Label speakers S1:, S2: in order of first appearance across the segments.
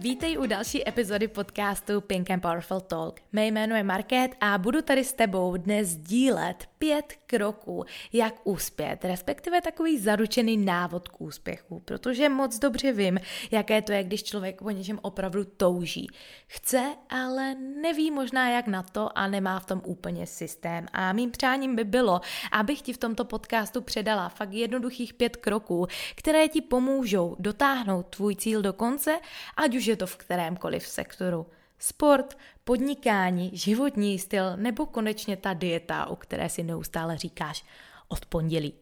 S1: Vítej u další epizody podcastu Pink and Powerful Talk. Mé jméno je Market a budu tady s tebou dnes sdílet pět kroků, jak uspět, respektive takový zaručený návod k úspěchu, protože moc dobře vím, jaké to je, když člověk o něčem opravdu touží. Chce, ale neví možná jak na to a nemá v tom úplně systém. A mým přáním by bylo, abych ti v tomto podcastu předala fakt jednoduchých pět kroků, které ti pomůžou dotáhnout tvůj cíl do konce, ať už je to v kterémkoliv sektoru. Sport, podnikání, životní styl nebo konečně ta dieta, o které si neustále říkáš od pondělí.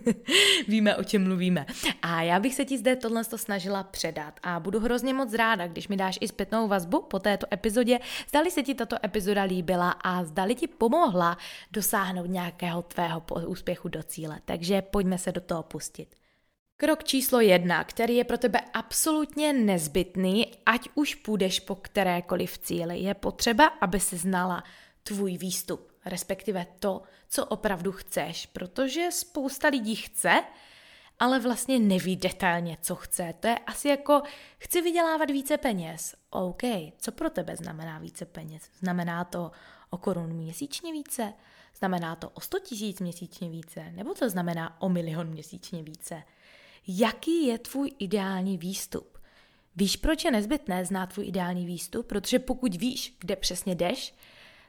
S1: Víme, o čem mluvíme. A já bych se ti zde tohle snažila předat a budu hrozně moc ráda, když mi dáš i zpětnou vazbu po této epizodě, zdali se ti tato epizoda líbila a zdali ti pomohla dosáhnout nějakého tvého úspěchu do cíle. Takže pojďme se do toho pustit. Krok číslo jedna, který je pro tebe absolutně nezbytný, ať už půjdeš po kterékoliv cíli, je potřeba, aby si znala tvůj výstup, respektive to, co opravdu chceš, protože spousta lidí chce, ale vlastně neví detailně, co chce. To je asi jako, chci vydělávat více peněz. OK, co pro tebe znamená více peněz? Znamená to o korun měsíčně více? Znamená to o 100 tisíc měsíčně více? Nebo to znamená o milion měsíčně více? Jaký je tvůj ideální výstup. Víš, proč je nezbytné znát tvůj ideální výstup? Protože pokud víš, kde přesně jdeš,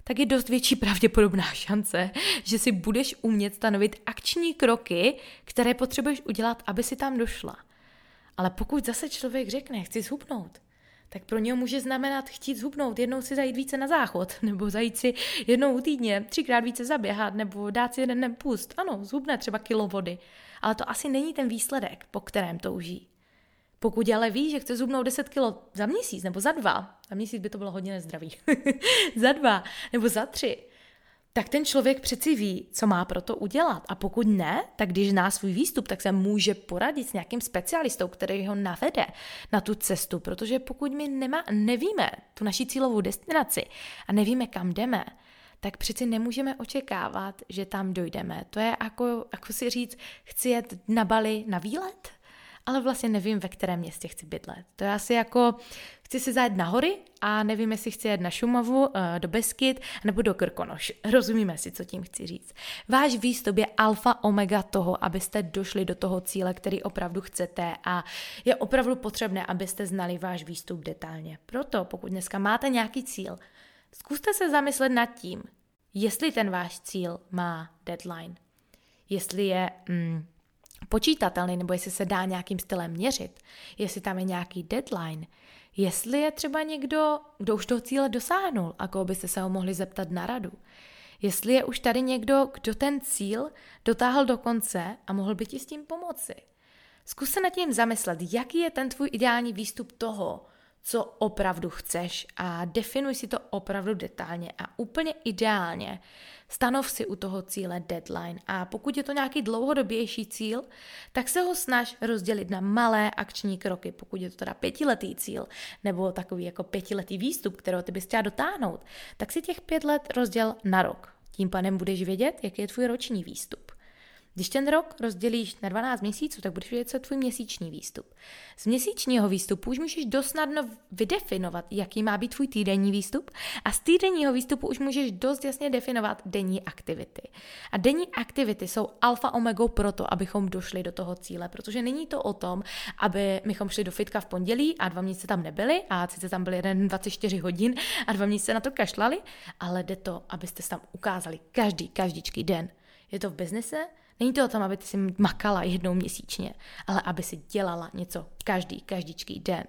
S1: tak je dost větší pravděpodobná šance, že si budeš umět stanovit akční kroky, které potřebuješ udělat, aby si tam došla. Ale pokud zase člověk řekne, chci zhubnout, tak pro něho může znamenat chtít zhubnout, jednou si zajít více na záchod, nebo zajít si jednou týdně třikrát více zaběhat, nebo dát si jeden den pust. Ano, zhubne třeba kilo vody ale to asi není ten výsledek, po kterém touží. Pokud ale ví, že chce zubnout 10 kilo za měsíc nebo za dva, za měsíc by to bylo hodně nezdravý, za dva nebo za tři, tak ten člověk přeci ví, co má pro to udělat. A pokud ne, tak když zná svůj výstup, tak se může poradit s nějakým specialistou, který ho navede na tu cestu, protože pokud my nemá, nevíme tu naši cílovou destinaci a nevíme, kam jdeme, tak přeci nemůžeme očekávat, že tam dojdeme. To je jako, jako si říct, chci jet na Bali na výlet, ale vlastně nevím, ve kterém městě chci bydlet. To je asi jako, chci si zajet na hory a nevím, jestli chci jet na Šumavu, eh, do Beskyt nebo do Krkonoš. Rozumíme si, co tím chci říct. Váš výstup je alfa omega toho, abyste došli do toho cíle, který opravdu chcete a je opravdu potřebné, abyste znali váš výstup detailně. Proto, pokud dneska máte nějaký cíl, Zkuste se zamyslet nad tím, jestli ten váš cíl má deadline, jestli je mm, počítatelný nebo jestli se dá nějakým stylem měřit, jestli tam je nějaký deadline, jestli je třeba někdo, kdo už toho cíle dosáhnul a koho byste se ho mohli zeptat na radu. Jestli je už tady někdo, kdo ten cíl dotáhl do konce a mohl by ti s tím pomoci. Zkus se nad tím zamyslet, jaký je ten tvůj ideální výstup toho, co opravdu chceš a definuj si to opravdu detailně a úplně ideálně. Stanov si u toho cíle deadline a pokud je to nějaký dlouhodobější cíl, tak se ho snaž rozdělit na malé akční kroky. Pokud je to teda pětiletý cíl nebo takový jako pětiletý výstup, kterého ty bys chtěla dotáhnout, tak si těch pět let rozděl na rok. Tím pádem budeš vědět, jaký je tvůj roční výstup. Když ten rok rozdělíš na 12 měsíců, tak budeš vědět, co je tvůj měsíční výstup. Z měsíčního výstupu už můžeš dosnadno vydefinovat, jaký má být tvůj týdenní výstup a z týdenního výstupu už můžeš dost jasně definovat denní aktivity. A denní aktivity jsou alfa omegou pro to, abychom došli do toho cíle, protože není to o tom, aby mychom šli do fitka v pondělí a dva měsíce tam nebyli a sice tam byly jeden 24 hodin a dva měsíce na to kašlali, ale jde to, abyste se tam ukázali každý, každičký den. Je to v biznise, Není to o tom, aby ty si makala jednou měsíčně, ale aby si dělala něco každý, každičký den.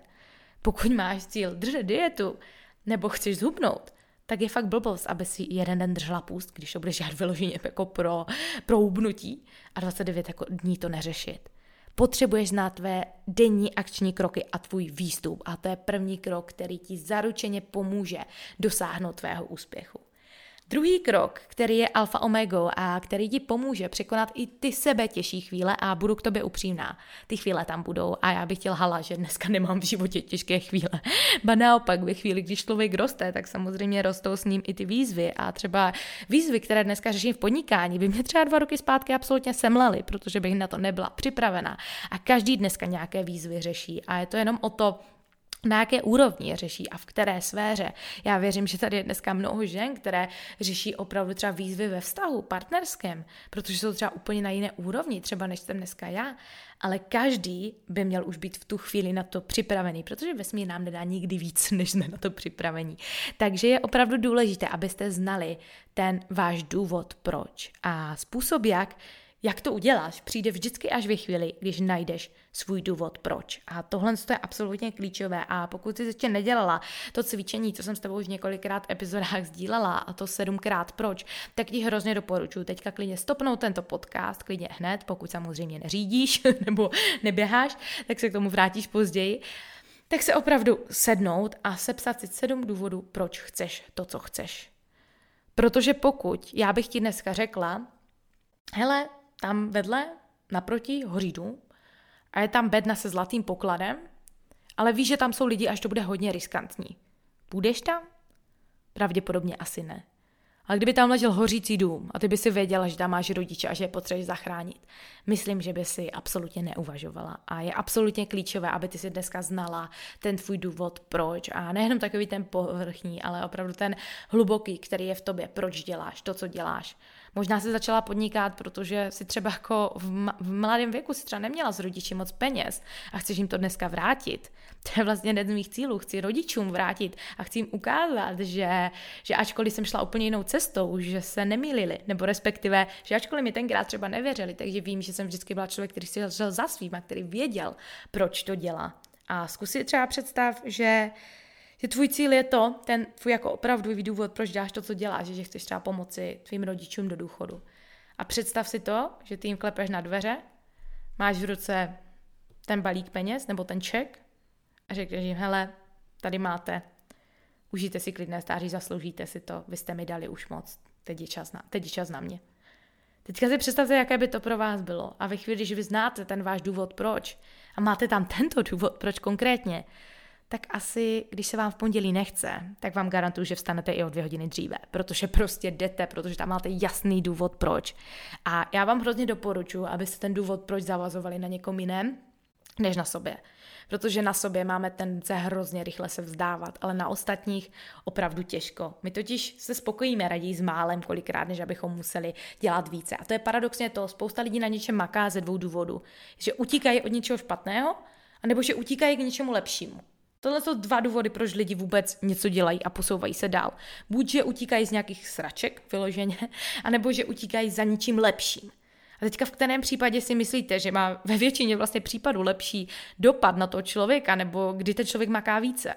S1: Pokud máš cíl držet dietu nebo chceš zhubnout, tak je fakt blbost, aby si jeden den držela půst, když to budeš žádat vyloženě jako pro, pro hubnutí a 29 jako dní to neřešit. Potřebuješ znát tvé denní akční kroky a tvůj výstup. A to je první krok, který ti zaručeně pomůže dosáhnout tvého úspěchu. Druhý krok, který je alfa omega a který ti pomůže překonat i ty sebe těžší chvíle a budu k tobě upřímná. Ty chvíle tam budou a já bych chtěl hala, že dneska nemám v životě těžké chvíle. Ba naopak, ve chvíli, když člověk roste, tak samozřejmě rostou s ním i ty výzvy a třeba výzvy, které dneska řeším v podnikání, by mě třeba dva roky zpátky absolutně semlely, protože bych na to nebyla připravena. A každý dneska nějaké výzvy řeší a je to jenom o to, na jaké úrovni řeší a v které sféře. Já věřím, že tady je dneska mnoho žen, které řeší opravdu třeba výzvy ve vztahu partnerském, protože jsou třeba úplně na jiné úrovni, třeba než jsem dneska já. Ale každý by měl už být v tu chvíli na to připravený, protože vesmír nám nedá nikdy víc, než jsme na to připravení. Takže je opravdu důležité, abyste znali ten váš důvod, proč a způsob, jak jak to uděláš, přijde vždycky až ve chvíli, když najdeš svůj důvod proč. A tohle je absolutně klíčové. A pokud jsi ještě nedělala to cvičení, co jsem s tebou už několikrát epizodách sdílela, a to sedmkrát proč, tak ti hrozně doporučuji teďka klidně stopnout tento podcast, klidně hned, pokud samozřejmě neřídíš nebo neběháš, tak se k tomu vrátíš později tak se opravdu sednout a sepsat si sedm důvodů, proč chceš to, co chceš. Protože pokud já bych ti dneska řekla, hele, tam vedle, naproti, hoří dům a je tam bedna se zlatým pokladem, ale víš, že tam jsou lidi, až to bude hodně riskantní. Půjdeš tam? Pravděpodobně asi ne. Ale kdyby tam ležel hořící dům a ty by si věděla, že tam máš rodiče a že je potřebuješ zachránit, myslím, že by si absolutně neuvažovala. A je absolutně klíčové, aby ty si dneska znala ten tvůj důvod, proč. A nejenom takový ten povrchní, ale opravdu ten hluboký, který je v tobě, proč děláš to, co děláš. Možná si začala podnikat, protože si třeba jako v, v mladém věku si třeba neměla s rodiči moc peněz a chceš jim to dneska vrátit. To je vlastně jeden z mých cílů. Chci rodičům vrátit a chci jim ukázat, že, že ačkoliv jsem šla úplně jinou cestou, že se nemýlili, nebo respektive, že ačkoliv mi tenkrát třeba nevěřili, takže vím, že jsem vždycky byla člověk, který si žil za svým a který věděl, proč to dělá. A zkus si třeba představ, že že tvůj cíl je to, ten tvůj jako opravdový důvod, proč děláš to, co děláš, že chceš třeba pomoci tvým rodičům do důchodu. A představ si to, že ty jim klepeš na dveře, máš v ruce ten balík peněz nebo ten ček a řekneš jim, hele, tady máte, užijte si klidné stáří, zasloužíte si to, vy jste mi dali už moc, teď je čas na, teď je čas na mě. Teďka si představte, jaké by to pro vás bylo. A ve chvíli, když vy znáte ten váš důvod proč a máte tam tento důvod proč konkrétně, tak asi, když se vám v pondělí nechce, tak vám garantuju, že vstanete i o dvě hodiny dříve, protože prostě jdete, protože tam máte jasný důvod proč. A já vám hrozně doporučuji, abyste ten důvod proč zavazovali na někom jiném, než na sobě. Protože na sobě máme tendence hrozně rychle se vzdávat, ale na ostatních opravdu těžko. My totiž se spokojíme raději s málem kolikrát, než abychom museli dělat více. A to je paradoxně to, spousta lidí na něčem maká ze dvou důvodů. Že utíkají od něčeho špatného, anebo že utíkají k něčemu lepšímu. Tohle jsou dva důvody, proč lidi vůbec něco dělají a posouvají se dál. Buď, že utíkají z nějakých sraček, vyloženě, anebo že utíkají za ničím lepším. A teďka v kterém případě si myslíte, že má ve většině vlastně případů lepší dopad na toho člověka, nebo kdy ten člověk maká více?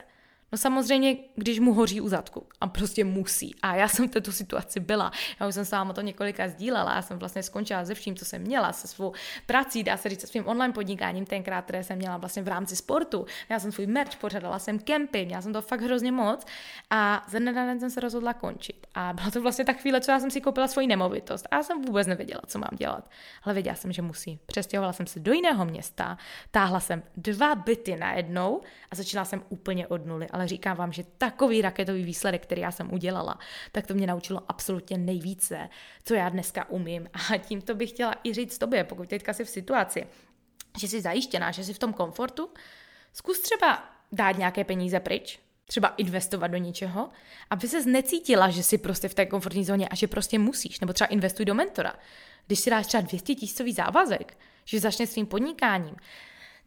S1: No samozřejmě, když mu hoří u zadku a prostě musí. A já jsem v této situaci byla. Já už jsem s váma to několika sdílela. Já jsem vlastně skončila se vším, co jsem měla, se svou prací, dá se říct, se svým online podnikáním tenkrát, které jsem měla vlastně v rámci sportu. Já jsem svůj merch, pořádala jsem kempy, měla jsem to fakt hrozně moc. A ze dne na den jsem se rozhodla končit. A byla to vlastně ta chvíle, co já jsem si koupila svoji nemovitost. A já jsem vůbec nevěděla, co mám dělat. Ale věděla jsem, že musí. Přestěhovala jsem se do jiného města, táhla jsem dva byty najednou a začala jsem úplně od nuly. Ale říkám vám, že takový raketový výsledek, který já jsem udělala, tak to mě naučilo absolutně nejvíce, co já dneska umím. A tímto bych chtěla i říct tobě, pokud teďka jsi v situaci, že jsi zajištěná, že jsi v tom komfortu, zkus třeba dát nějaké peníze pryč, třeba investovat do něčeho, aby se necítila, že jsi prostě v té komfortní zóně a že prostě musíš, nebo třeba investuj do mentora. Když si dáš třeba 200 tisícový závazek, že začne svým podnikáním,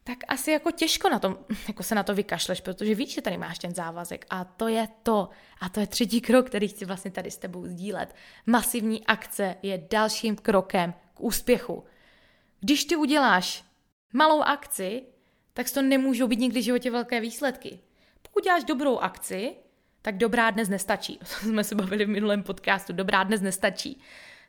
S1: tak asi jako těžko na tom, jako se na to vykašleš, protože víš, že tady máš ten závazek a to je to. A to je třetí krok, který chci vlastně tady s tebou sdílet. Masivní akce je dalším krokem k úspěchu. Když ty uděláš malou akci, tak to nemůžou být nikdy v životě velké výsledky. Pokud děláš dobrou akci, tak dobrá dnes nestačí. To jsme se bavili v minulém podcastu. Dobrá dnes nestačí.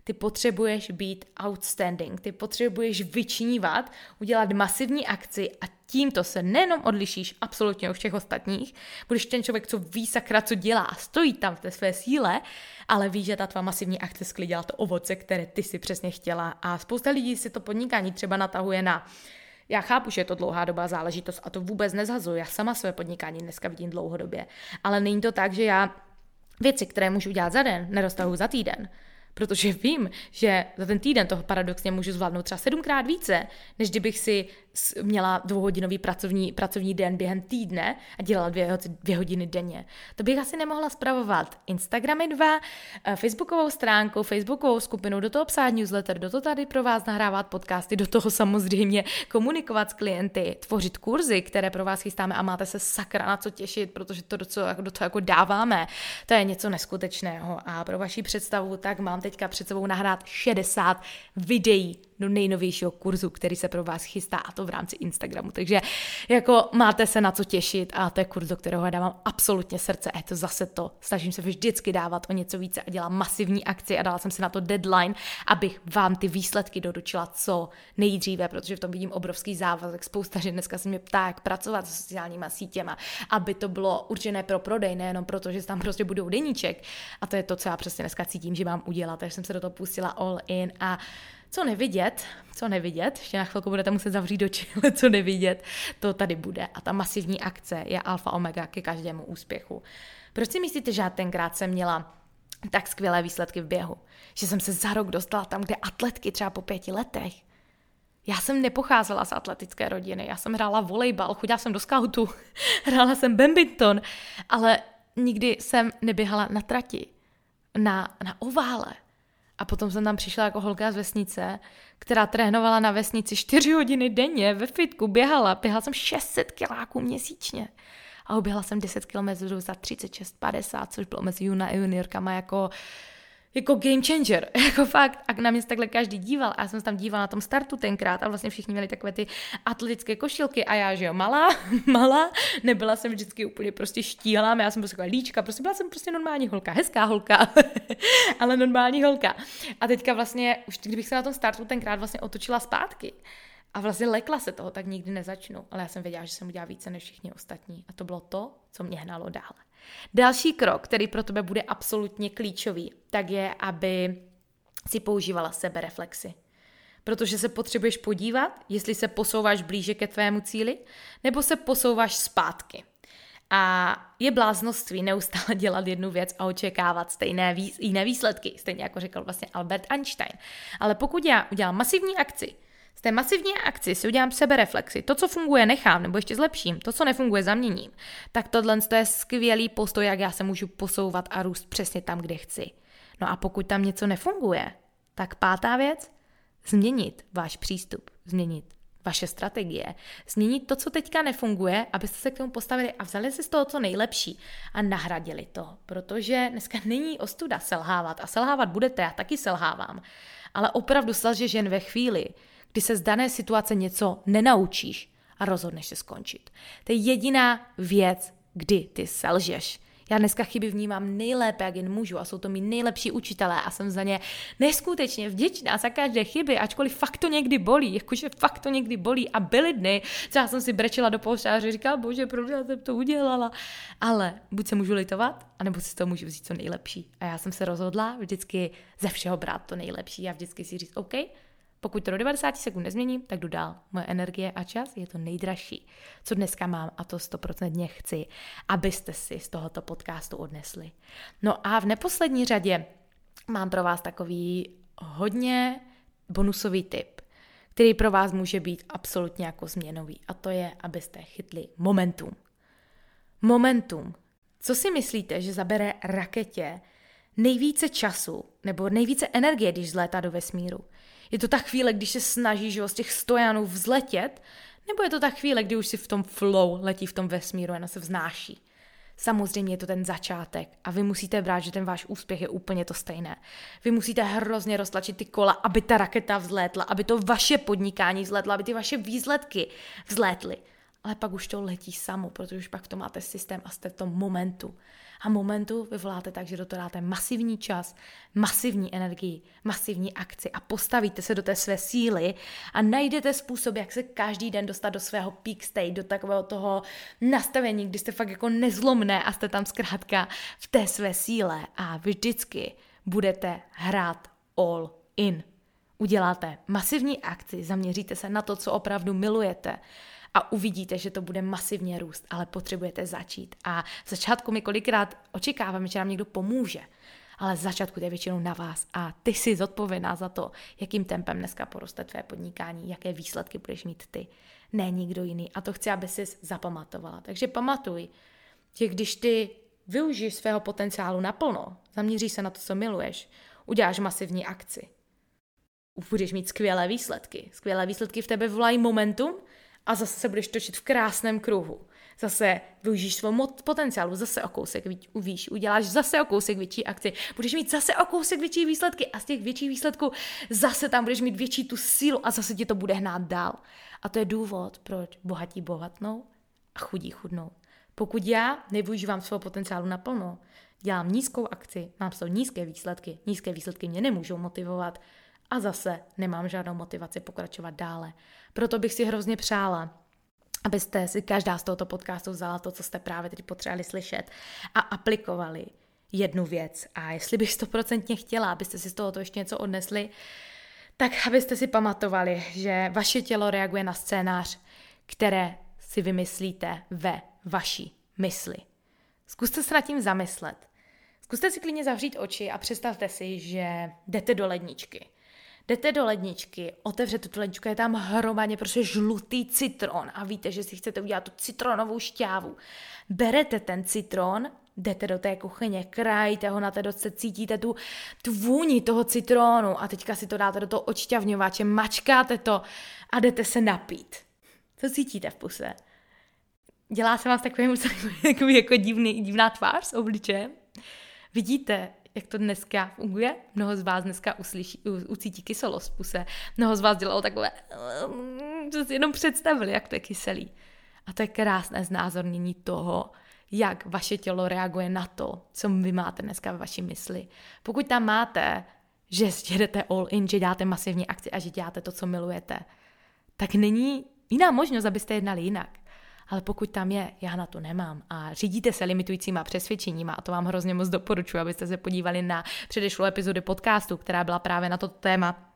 S1: Ty potřebuješ být outstanding, ty potřebuješ vyčnívat, udělat masivní akci a tímto se nejenom odlišíš absolutně od všech ostatních, budeš ten člověk, co ví sakra, co dělá a stojí tam v té své síle, ale ví, že ta tvá masivní akce sklidila to ovoce, které ty si přesně chtěla. A spousta lidí si to podnikání třeba natahuje na já chápu, že je to dlouhá doba záležitost a to vůbec nezhazuju. Já sama své podnikání dneska vidím dlouhodobě. Ale není to tak, že já věci, které můžu udělat za den, neroztahuji za týden protože vím, že za ten týden toho paradoxně můžu zvládnout třeba sedmkrát více, než kdybych si měla dvouhodinový pracovní, pracovní den během týdne a dělala dvě, dvě hodiny denně. To bych asi nemohla spravovat Instagramy dva, eh, Facebookovou stránku, Facebookovou skupinu, do toho psát newsletter, do toho tady pro vás nahrávat podcasty, do toho samozřejmě komunikovat s klienty, tvořit kurzy, které pro vás chystáme a máte se sakra na co těšit, protože to do, co, do toho jako dáváme, to je něco neskutečného. A pro vaši představu, tak mám teďka před sebou nahrát 60 videí do nejnovějšího kurzu, který se pro vás chystá a to v rámci Instagramu. Takže jako máte se na co těšit a to je kurz, do kterého dávám absolutně srdce a je to zase to. Snažím se vždycky dávat o něco více a dělám masivní akci a dala jsem si na to deadline, abych vám ty výsledky doručila co nejdříve, protože v tom vidím obrovský závazek. Spousta že dneska se mě ptá, jak pracovat s sociálníma sítěma, aby to bylo určené pro prodej, nejenom proto, že tam prostě budou deníček. A to je to, co já přesně dneska cítím, že mám udělat. Takže jsem se do toho pustila all in a co nevidět, co nevidět, ještě na chvilku budete muset zavřít oči, ale co nevidět, to tady bude. A ta masivní akce je alfa omega ke každému úspěchu. Proč si myslíte, že já tenkrát jsem měla tak skvělé výsledky v běhu? Že jsem se za rok dostala tam, kde atletky třeba po pěti letech. Já jsem nepocházela z atletické rodiny, já jsem hrála volejbal, chodila jsem do skautu, hrála jsem badminton, ale nikdy jsem neběhala na trati, na, na ovále. A potom jsem tam přišla jako holka z vesnice, která trénovala na vesnici 4 hodiny denně ve fitku, běhala, běhala jsem 600 kiláků měsíčně. A uběhla jsem 10 km za 36,50, což bylo mezi juna a juniorkama jako jako game changer, jako fakt. A na mě se takhle každý díval a já jsem se tam dívala na tom startu tenkrát a vlastně všichni měli takové ty atletické košilky a já, že jo, malá, malá, nebyla jsem vždycky úplně prostě štíhlá, já jsem prostě taková líčka, prostě byla jsem prostě normální holka, hezká holka, ale normální holka. A teďka vlastně, už kdybych se na tom startu tenkrát vlastně otočila zpátky, a vlastně lekla se toho, tak nikdy nezačnu. Ale já jsem věděla, že jsem udělala více než všichni ostatní. A to bylo to, co mě hnalo dále. Další krok, který pro tebe bude absolutně klíčový, tak je, aby si používala sebereflexy. Protože se potřebuješ podívat, jestli se posouváš blíže ke tvému cíli, nebo se posouváš zpátky. A je bláznoství neustále dělat jednu věc a očekávat stejné jiné výsledky, stejně jako řekl vlastně Albert Einstein. Ale pokud já udělám masivní akci, z té masivní akci si udělám sebereflexi. To, co funguje, nechám, nebo ještě zlepším. To, co nefunguje, zaměním. Tak tohle je skvělý postoj, jak já se můžu posouvat a růst přesně tam, kde chci. No a pokud tam něco nefunguje, tak pátá věc, změnit váš přístup, změnit vaše strategie, změnit to, co teďka nefunguje, abyste se k tomu postavili a vzali si z toho co nejlepší a nahradili to. Protože dneska není ostuda selhávat a selhávat budete, já taky selhávám. Ale opravdu selžeš jen ve chvíli, kdy se z dané situace něco nenaučíš a rozhodneš se skončit. To je jediná věc, kdy ty selžeš. Já dneska chyby vnímám nejlépe, jak jen můžu a jsou to mý nejlepší učitelé a jsem za ně neskutečně vděčná za každé chyby, ačkoliv fakt to někdy bolí, jakože fakt to někdy bolí a byly dny, třeba jsem si brečela do polštáře, říkala, bože, proč já jsem to udělala, ale buď se můžu litovat, anebo si to můžu vzít co nejlepší. A já jsem se rozhodla vždycky ze všeho brát to nejlepší a vždycky si říct, OK, pokud to do 90 sekund nezměním, tak jdu dál. Moje energie a čas je to nejdražší, co dneska mám a to 100% chci, abyste si z tohoto podcastu odnesli. No a v neposlední řadě mám pro vás takový hodně bonusový tip, který pro vás může být absolutně jako změnový a to je, abyste chytli momentum. Momentum. Co si myslíte, že zabere raketě nejvíce času nebo nejvíce energie, když zlétá do vesmíru? Je to ta chvíle, když se snažíš z těch stojanů vzletět, nebo je to ta chvíle, kdy už si v tom flow letí v tom vesmíru a se vznáší? Samozřejmě je to ten začátek a vy musíte brát, že ten váš úspěch je úplně to stejné. Vy musíte hrozně roztlačit ty kola, aby ta raketa vzlétla, aby to vaše podnikání vzlétlo, aby ty vaše výsledky vzlétly. Ale pak už to letí samo, protože už pak v tom máte systém a jste v tom momentu. A momentu vyvoláte tak, že do toho dáte masivní čas, masivní energii, masivní akci a postavíte se do té své síly a najdete způsob, jak se každý den dostat do svého peak state, do takového toho nastavení, kdy jste fakt jako nezlomné a jste tam zkrátka v té své síle a vždycky budete hrát all in. Uděláte masivní akci, zaměříte se na to, co opravdu milujete a uvidíte, že to bude masivně růst, ale potřebujete začít. A v začátku mi kolikrát očekáváme, že nám někdo pomůže, ale z začátku to je většinou na vás a ty jsi zodpovědná za to, jakým tempem dneska poroste tvé podnikání, jaké výsledky budeš mít ty, ne nikdo jiný. A to chci, aby jsi zapamatovala. Takže pamatuj, že když ty využiješ svého potenciálu naplno, zaměříš se na to, co miluješ, uděláš masivní akci, budeš mít skvělé výsledky. Skvělé výsledky v tebe volají momentum a zase se budeš točit v krásném kruhu. Zase využiješ svou potenciálu, zase o kousek víš, uděláš zase o kousek větší akci, budeš mít zase o kousek větší výsledky a z těch větších výsledků zase tam budeš mít větší tu sílu a zase ti to bude hnát dál. A to je důvod, proč bohatí bohatnou a chudí chudnou. Pokud já nevyužívám svého potenciálu naplno, dělám nízkou akci, mám toho nízké výsledky, nízké výsledky mě nemůžou motivovat, a zase nemám žádnou motivaci pokračovat dále. Proto bych si hrozně přála, abyste si každá z tohoto podcastu vzala to, co jste právě teď potřebovali slyšet a aplikovali jednu věc. A jestli bych stoprocentně chtěla, abyste si z tohoto ještě něco odnesli, tak abyste si pamatovali, že vaše tělo reaguje na scénář, které si vymyslíte ve vaší mysli. Zkuste se nad tím zamyslet. Zkuste si klidně zavřít oči a představte si, že jdete do ledničky jdete do ledničky, otevřete tu ledničku, je tam hromadně prostě žlutý citron a víte, že si chcete udělat tu citronovou šťávu. Berete ten citron, jdete do té kuchyně, krajíte ho na té doce, cítíte tu, tu vůni toho citronu a teďka si to dáte do toho odšťavňovače, mačkáte to a jdete se napít. Co cítíte v puse? Dělá se vás takový, takový jako divný, divná tvář s obličejem? Vidíte, jak to dneska funguje. Mnoho z vás dneska uslyší, ucítí kyselost puse. Mnoho z vás dělalo takové, co si jenom představili, jak to je kyselý. A to je krásné znázornění toho, jak vaše tělo reaguje na to, co vy máte dneska ve vaší mysli. Pokud tam máte, že jedete all in, že děláte masivní akci a že děláte to, co milujete, tak není jiná možnost, abyste jednali jinak ale pokud tam je, já na to nemám a řídíte se limitujícíma přesvědčeníma a to vám hrozně moc doporučuji, abyste se podívali na předešlou epizodu podcastu, která byla právě na to téma,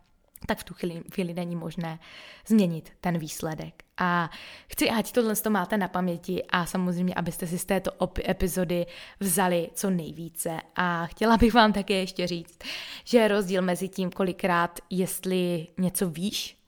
S1: tak v tu chvíli, chvíli není možné změnit ten výsledek. A chci, ať tohle to máte na paměti a samozřejmě, abyste si z této epizody vzali co nejvíce. A chtěla bych vám také ještě říct, že je rozdíl mezi tím, kolikrát, jestli něco víš,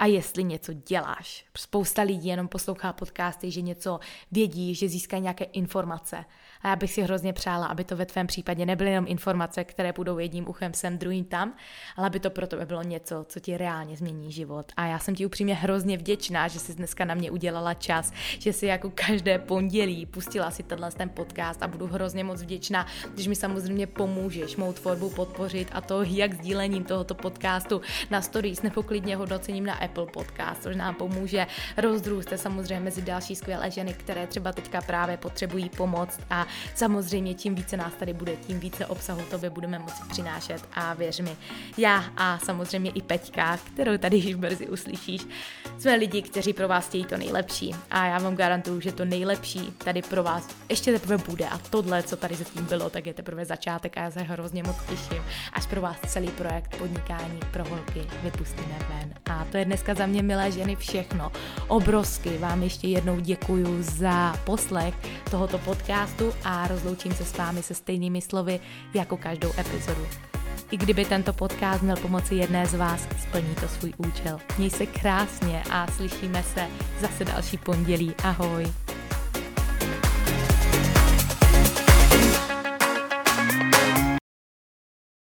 S1: a jestli něco děláš. Spousta lidí jenom poslouchá podcasty, že něco vědí, že získají nějaké informace. A já bych si hrozně přála, aby to ve tvém případě nebyly jenom informace, které budou jedním uchem sem, druhým tam, ale aby to pro tebe bylo něco, co ti reálně změní život. A já jsem ti upřímně hrozně vděčná, že jsi dneska na mě udělala čas, že si jako každé pondělí pustila si tenhle ten podcast a budu hrozně moc vděčná, když mi samozřejmě pomůžeš mou tvorbu podpořit a to jak sdílením tohoto podcastu na stories nebo klidně hodnocením na Apple Podcast, což nám pomůže rozdrůst samozřejmě mezi další skvělé ženy, které třeba teďka právě potřebují pomoc a samozřejmě tím více nás tady bude, tím více obsahu tobě budeme moci přinášet a věř mi, já a samozřejmě i Peťka, kterou tady již brzy uslyšíš, jsme lidi, kteří pro vás chtějí to nejlepší a já vám garantuju, že to nejlepší tady pro vás ještě teprve bude a tohle, co tady zatím bylo, tak je teprve začátek a já se hrozně moc těším, až pro vás celý projekt podnikání pro holky vypustíme ven. A to je dneska za mě, milé ženy, všechno. Obrovsky vám ještě jednou děkuju za poslech tohoto podcastu a rozloučím se s vámi se stejnými slovy jako každou epizodu. I kdyby tento podcast měl pomoci jedné z vás, splní to svůj účel. Měj se krásně a slyšíme se zase další pondělí. Ahoj!